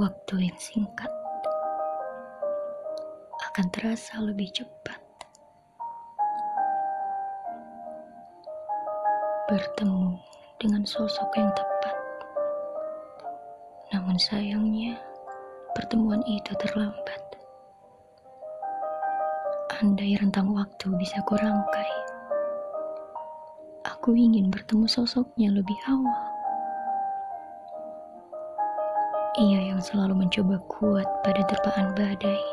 waktu yang singkat akan terasa lebih cepat. Bertemu dengan sosok yang tepat, namun sayangnya pertemuan itu terlambat. Andai rentang waktu bisa kurangkai, aku ingin bertemu sosoknya lebih awal. Ia yang selalu mencoba kuat pada terpaan badai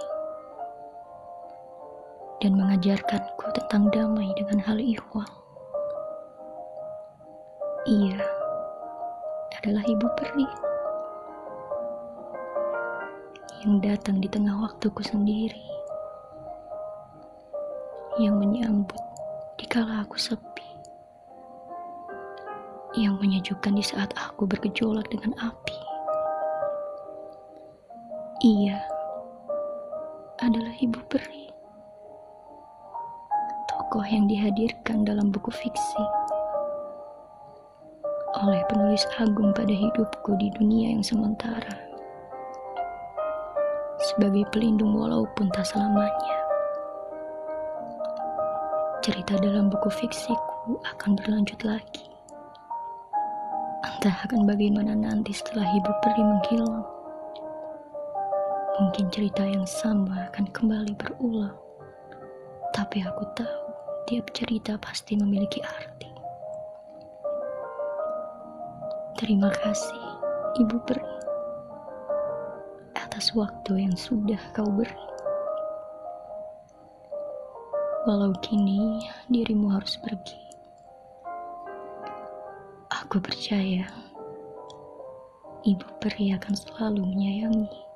dan mengajarkanku tentang damai dengan hal ihwal. Ia adalah ibu peri yang datang di tengah waktuku sendiri, yang menyambut di kala aku sepi, yang menyejukkan di saat aku bergejolak dengan api. Ia adalah ibu peri. Tokoh yang dihadirkan dalam buku fiksi oleh penulis agung pada hidupku di dunia yang sementara. Sebagai pelindung walaupun tak selamanya. Cerita dalam buku fiksiku akan berlanjut lagi. Entah akan bagaimana nanti setelah ibu peri menghilang. Mungkin cerita yang sama akan kembali berulang. Tapi aku tahu tiap cerita pasti memiliki arti. Terima kasih, Ibu Peri, atas waktu yang sudah kau beri. Walau kini dirimu harus pergi, aku percaya Ibu Peri akan selalu menyayangi.